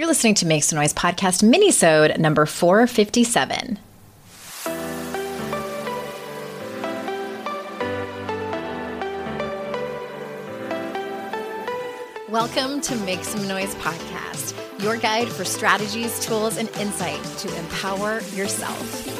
You're listening to Make Some Noise podcast minisode number 457. Welcome to Make Some Noise podcast, your guide for strategies, tools, and insight to empower yourself.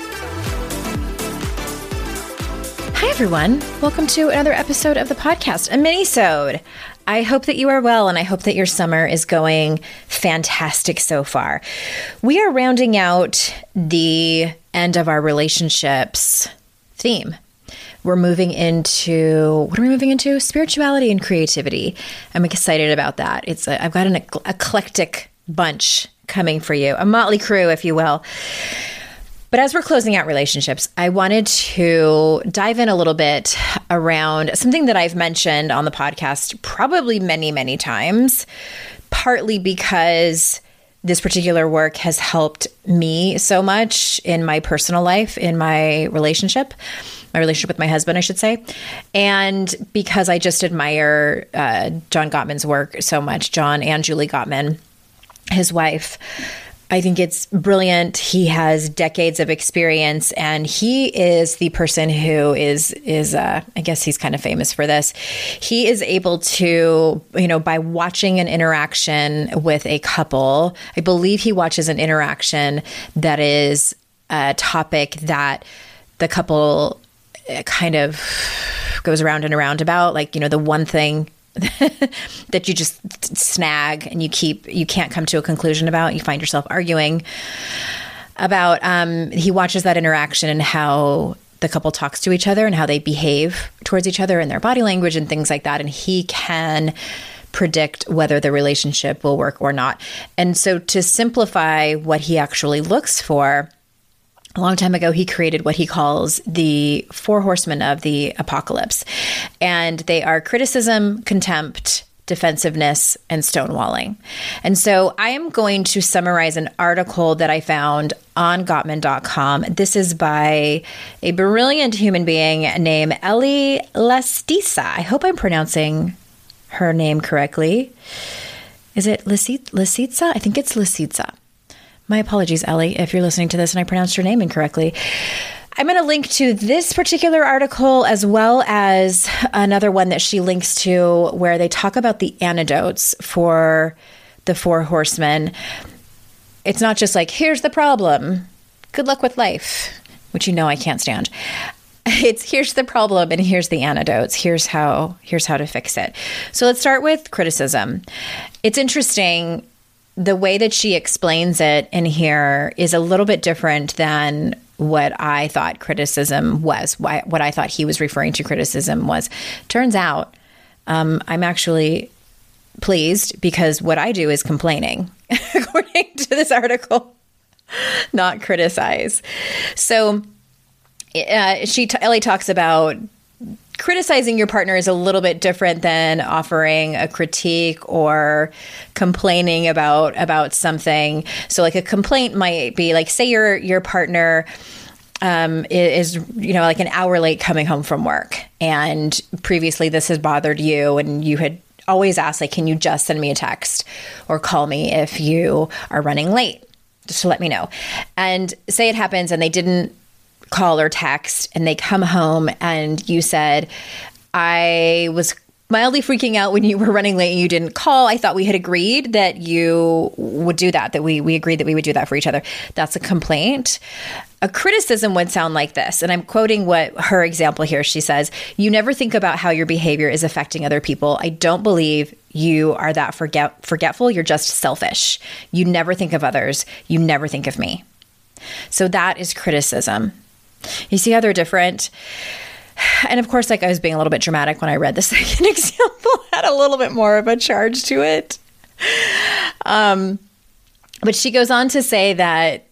Hi, everyone. Welcome to another episode of the podcast, a mini-sode. I hope that you are well and I hope that your summer is going fantastic so far. We are rounding out the end of our relationships theme. We're moving into what are we moving into? Spirituality and creativity. I'm excited about that. It's I've got an eclectic bunch coming for you, a motley crew, if you will. But as we're closing out relationships, I wanted to dive in a little bit around something that I've mentioned on the podcast probably many, many times, partly because this particular work has helped me so much in my personal life, in my relationship, my relationship with my husband, I should say. And because I just admire uh, John Gottman's work so much, John and Julie Gottman, his wife. I think it's brilliant. He has decades of experience, and he is the person who is is uh, I guess he's kind of famous for this. He is able to, you know, by watching an interaction with a couple. I believe he watches an interaction that is a topic that the couple uh, kind of goes around and around about, like you know, the one thing that you just snag and you keep you can't come to a conclusion about. You find yourself arguing about um, he watches that interaction and how the couple talks to each other and how they behave towards each other and their body language and things like that. And he can predict whether the relationship will work or not. And so to simplify what he actually looks for a long time ago, he created what he calls the four horsemen of the apocalypse. And they are criticism, contempt, defensiveness, and stonewalling. And so I am going to summarize an article that I found on Gottman.com. This is by a brilliant human being named Ellie Lastisa. I hope I'm pronouncing her name correctly. Is it Lisitsa? I think it's Lisitsa. My apologies, Ellie, if you're listening to this and I pronounced your name incorrectly. I'm going to link to this particular article as well as another one that she links to where they talk about the antidotes for the four horsemen. It's not just like, here's the problem, good luck with life, which you know I can't stand. It's here's the problem and here's the antidotes. Here's how here's how to fix it. So let's start with criticism. It's interesting the way that she explains it in here is a little bit different than what I thought criticism was, what I thought he was referring to criticism was. Turns out um, I'm actually pleased because what I do is complaining, according to this article, not criticize. So uh, she, Ellie talks about criticizing your partner is a little bit different than offering a critique or complaining about about something. So like a complaint might be like say your your partner um, is you know like an hour late coming home from work and previously this has bothered you and you had always asked like can you just send me a text or call me if you are running late just to let me know and say it happens and they didn't call or text and they come home and you said, I was mildly freaking out when you were running late and you didn't call. I thought we had agreed that you would do that, that we, we agreed that we would do that for each other. That's a complaint. A criticism would sound like this, and I'm quoting what her example here. She says, You never think about how your behavior is affecting other people. I don't believe you are that forget- forgetful. You're just selfish. You never think of others. You never think of me. So that is criticism. You see how they're different? And of course, like I was being a little bit dramatic when I read the second example, had a little bit more of a charge to it. Um, but she goes on to say that,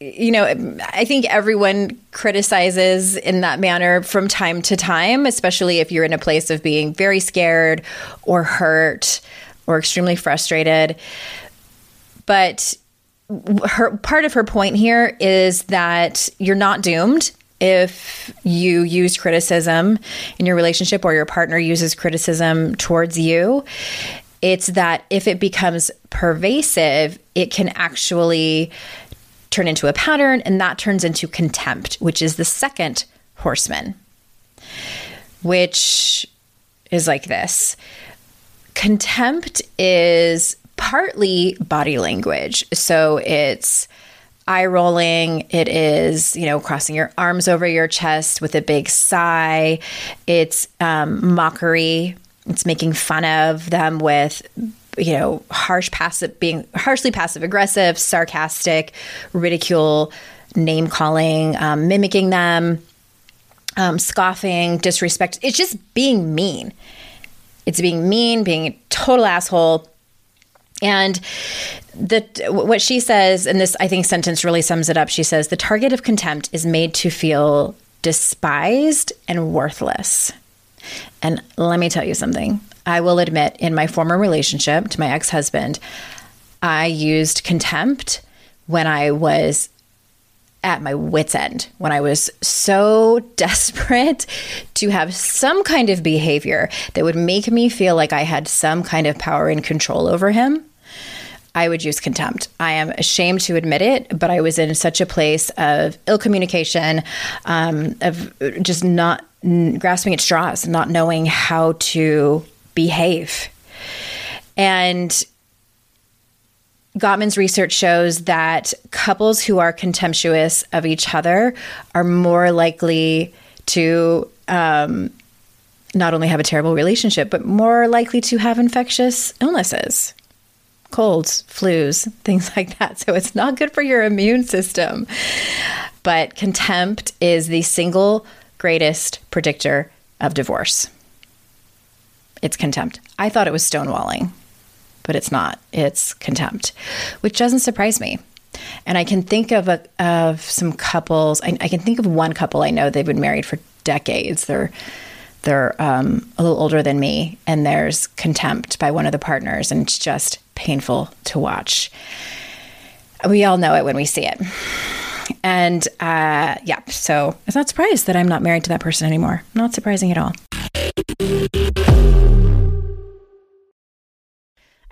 you know, I think everyone criticizes in that manner from time to time, especially if you're in a place of being very scared or hurt or extremely frustrated. But her part of her point here is that you're not doomed if you use criticism in your relationship or your partner uses criticism towards you. It's that if it becomes pervasive it can actually turn into a pattern and that turns into contempt which is the second horseman which is like this. Contempt is partly body language. So it's eye rolling, it is, you know, crossing your arms over your chest with a big sigh, it's um, mockery, it's making fun of them with you know harsh passive being harshly passive aggressive sarcastic ridicule name calling um, mimicking them um, scoffing disrespect. It's just being mean. It's being mean being a total asshole and the what she says, and this I think sentence really sums it up. She says the target of contempt is made to feel despised and worthless. And let me tell you something. I will admit, in my former relationship to my ex husband, I used contempt when I was at my wits' end, when I was so desperate to have some kind of behavior that would make me feel like I had some kind of power and control over him. I would use contempt. I am ashamed to admit it, but I was in such a place of ill communication, um, of just not grasping at straws, not knowing how to behave. And Gottman's research shows that couples who are contemptuous of each other are more likely to um, not only have a terrible relationship, but more likely to have infectious illnesses, colds, flus, things like that. So it's not good for your immune system. But contempt is the single greatest predictor of divorce. It's contempt. I thought it was stonewalling but it's not. It's contempt, which doesn't surprise me. And I can think of a, of some couples. I, I, can think of one couple I know they've been married for decades. They're they're um, a little older than me, and there's contempt by one of the partners, and it's just painful to watch. We all know it when we see it. And uh, yeah, so I'm not surprised that I'm not married to that person anymore. Not surprising at all.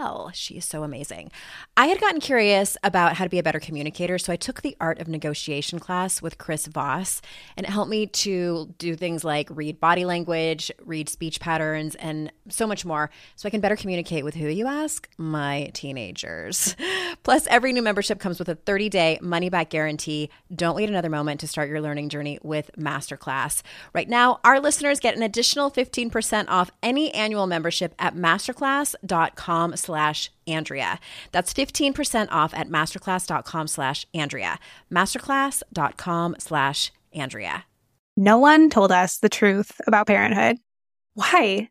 well. She is so amazing. I had gotten curious about how to be a better communicator, so I took the art of negotiation class with Chris Voss, and it helped me to do things like read body language, read speech patterns, and so much more, so I can better communicate with who you ask? My teenagers. Plus, every new membership comes with a 30 day money back guarantee. Don't wait another moment to start your learning journey with Masterclass. Right now, our listeners get an additional 15% off any annual membership at masterclass.com slash Andrea. That's 15% off at masterclass.com slash Andrea. Masterclass.com slash Andrea. No one told us the truth about parenthood. Why?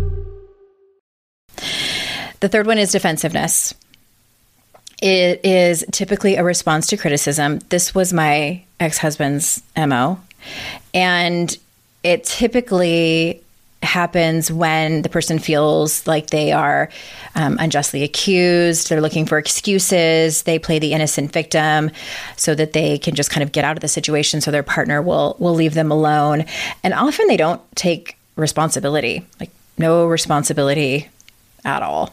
The third one is defensiveness. It is typically a response to criticism. This was my ex husband's MO. And it typically happens when the person feels like they are um, unjustly accused. They're looking for excuses. They play the innocent victim so that they can just kind of get out of the situation. So their partner will will leave them alone. And often they don't take responsibility, like no responsibility at all.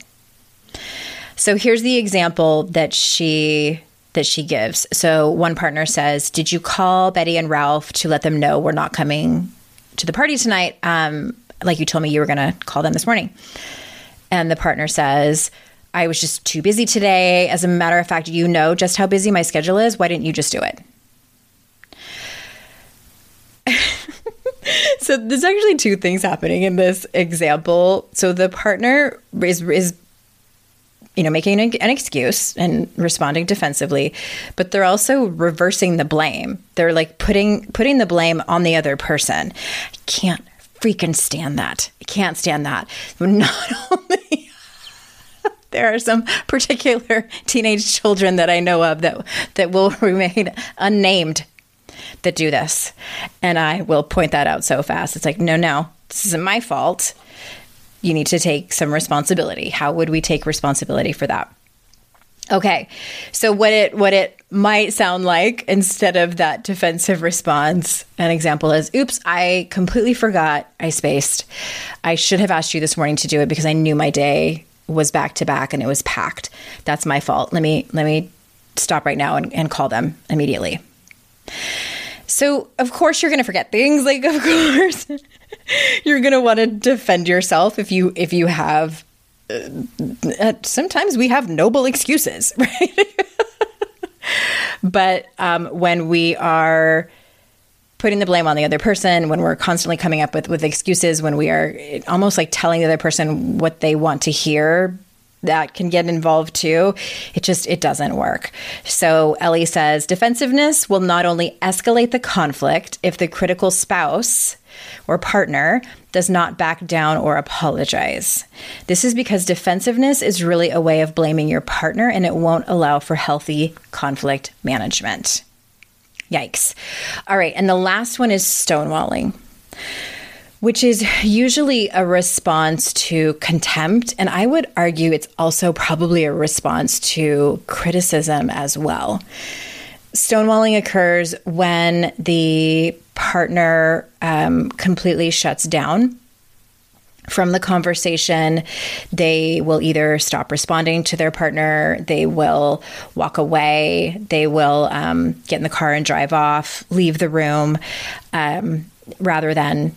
So here's the example that she that she gives. So one partner says, "Did you call Betty and Ralph to let them know we're not coming to the party tonight? Um, like you told me you were going to call them this morning." And the partner says, "I was just too busy today. As a matter of fact, you know just how busy my schedule is. Why didn't you just do it?" so there's actually two things happening in this example. So the partner is is you know, making an, excuse and responding defensively, but they're also reversing the blame. They're like putting putting the blame on the other person. I can't freaking stand that. I can't stand that. Not only there are some particular teenage children that I know of that that will remain unnamed that do this. And I will point that out so fast. It's like, no, no, this isn't my fault you need to take some responsibility. How would we take responsibility for that? Okay. So what it what it might sound like instead of that defensive response, an example is, oops, I completely forgot I spaced. I should have asked you this morning to do it because I knew my day was back to back and it was packed. That's my fault. Let me let me stop right now and, and call them immediately. So, of course, you're going to forget things. Like, of course, you're going to want to defend yourself if you if you have. Uh, uh, sometimes we have noble excuses, right? but um, when we are putting the blame on the other person, when we're constantly coming up with with excuses, when we are almost like telling the other person what they want to hear that can get involved too. It just it doesn't work. So Ellie says defensiveness will not only escalate the conflict if the critical spouse or partner does not back down or apologize. This is because defensiveness is really a way of blaming your partner and it won't allow for healthy conflict management. Yikes. All right, and the last one is stonewalling which is usually a response to contempt. And I would argue it's also probably a response to criticism as well. Stonewalling occurs when the partner um, completely shuts down from the conversation. They will either stop responding to their partner, they will walk away, they will um, get in the car and drive off, leave the room, um, rather than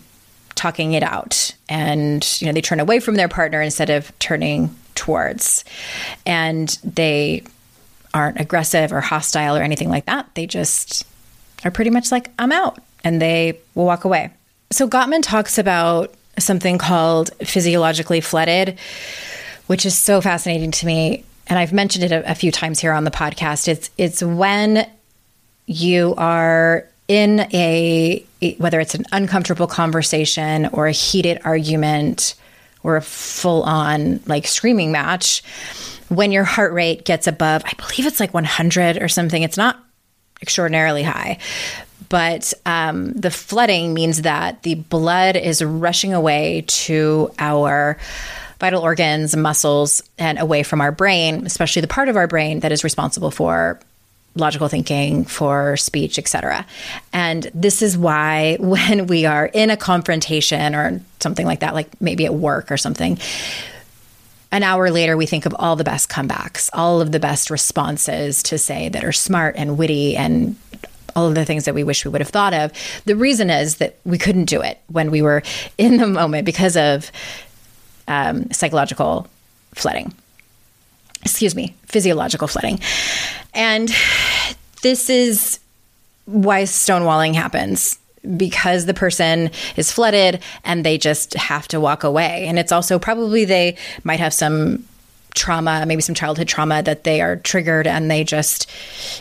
talking it out. And you know they turn away from their partner instead of turning towards. And they aren't aggressive or hostile or anything like that. They just are pretty much like i'm out and they will walk away. So gottman talks about something called physiologically flooded which is so fascinating to me. And I've mentioned it a, a few times here on the podcast. It's it's when you are in a whether it's an uncomfortable conversation or a heated argument or a full on like screaming match when your heart rate gets above i believe it's like 100 or something it's not extraordinarily high but um, the flooding means that the blood is rushing away to our vital organs, muscles, and away from our brain, especially the part of our brain that is responsible for logical thinking, for speech, etc. And this is why when we are in a confrontation or something like that, like maybe at work or something, an hour later we think of all the best comebacks, all of the best responses to say that are smart and witty and all of the things that we wish we would have thought of. The reason is that we couldn't do it when we were in the moment because of um, psychological flooding. Excuse me, physiological flooding. And this is why stonewalling happens because the person is flooded and they just have to walk away. And it's also probably they might have some trauma, maybe some childhood trauma that they are triggered and they just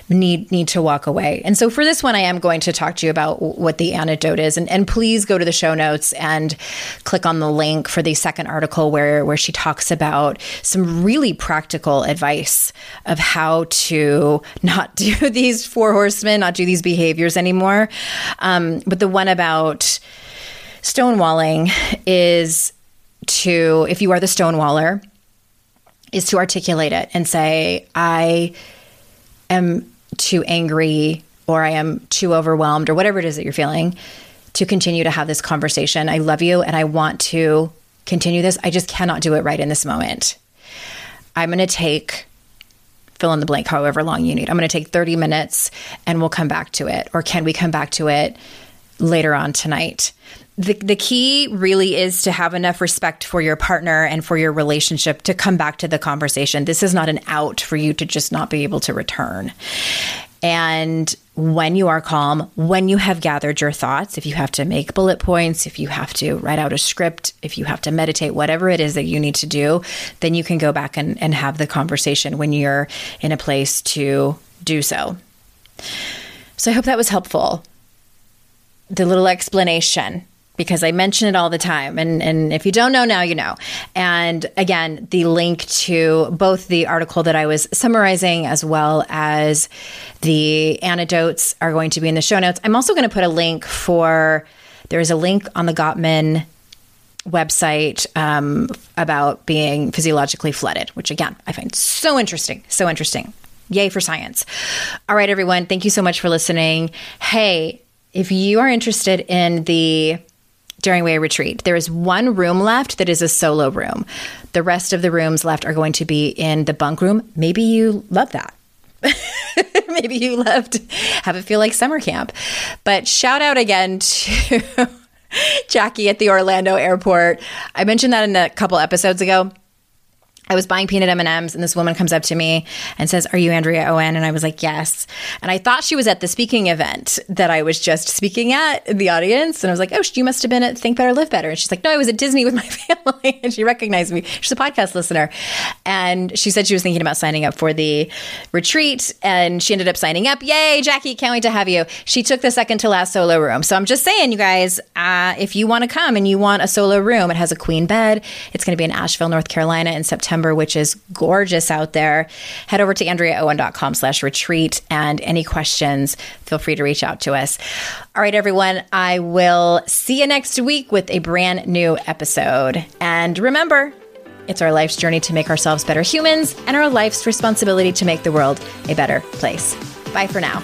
need need to walk away. And so for this one I am going to talk to you about what the antidote is and, and please go to the show notes and click on the link for the second article where where she talks about some really practical advice of how to not do these four horsemen, not do these behaviors anymore. Um, but the one about stonewalling is to if you are the stonewaller is to articulate it and say, I am too angry or I am too overwhelmed or whatever it is that you're feeling to continue to have this conversation. I love you and I want to continue this. I just cannot do it right in this moment. I'm going to take fill in the blank however long you need. I'm going to take 30 minutes and we'll come back to it. Or can we come back to it later on tonight? the, the key really is to have enough respect for your partner and for your relationship to come back to the conversation. This is not an out for you to just not be able to return. And when you are calm, when you have gathered your thoughts, if you have to make bullet points, if you have to write out a script, if you have to meditate, whatever it is that you need to do, then you can go back and, and have the conversation when you're in a place to do so. So I hope that was helpful. The little explanation because I mention it all the time. And, and if you don't know now, you know. And again, the link to both the article that I was summarizing as well as the antidotes are going to be in the show notes. I'm also going to put a link for, there's a link on the Gottman website um, about being physiologically flooded, which again, I find so interesting. So interesting. Yay for science. All right, everyone. Thank you so much for listening. Hey, if you are interested in the Daring Way retreat. There is one room left that is a solo room. The rest of the rooms left are going to be in the bunk room. Maybe you love that. Maybe you love to have it feel like summer camp. But shout out again to Jackie at the Orlando airport. I mentioned that in a couple episodes ago. I was buying peanut M&Ms and this woman comes up to me and says, "Are you Andrea Owen?" and I was like, "Yes." And I thought she was at the speaking event that I was just speaking at in the audience and I was like, "Oh, you must have been at Think Better Live Better." And she's like, "No, I was at Disney with my family." and she recognized me. She's a podcast listener. And she said she was thinking about signing up for the retreat and she ended up signing up. Yay, Jackie, can't wait to have you. She took the second to last solo room. So I'm just saying, you guys, uh, if you want to come and you want a solo room, it has a queen bed. It's going to be in Asheville, North Carolina in September Which is gorgeous out there, head over to AndreaOwen.com slash retreat. And any questions, feel free to reach out to us. All right, everyone, I will see you next week with a brand new episode. And remember, it's our life's journey to make ourselves better humans and our life's responsibility to make the world a better place. Bye for now.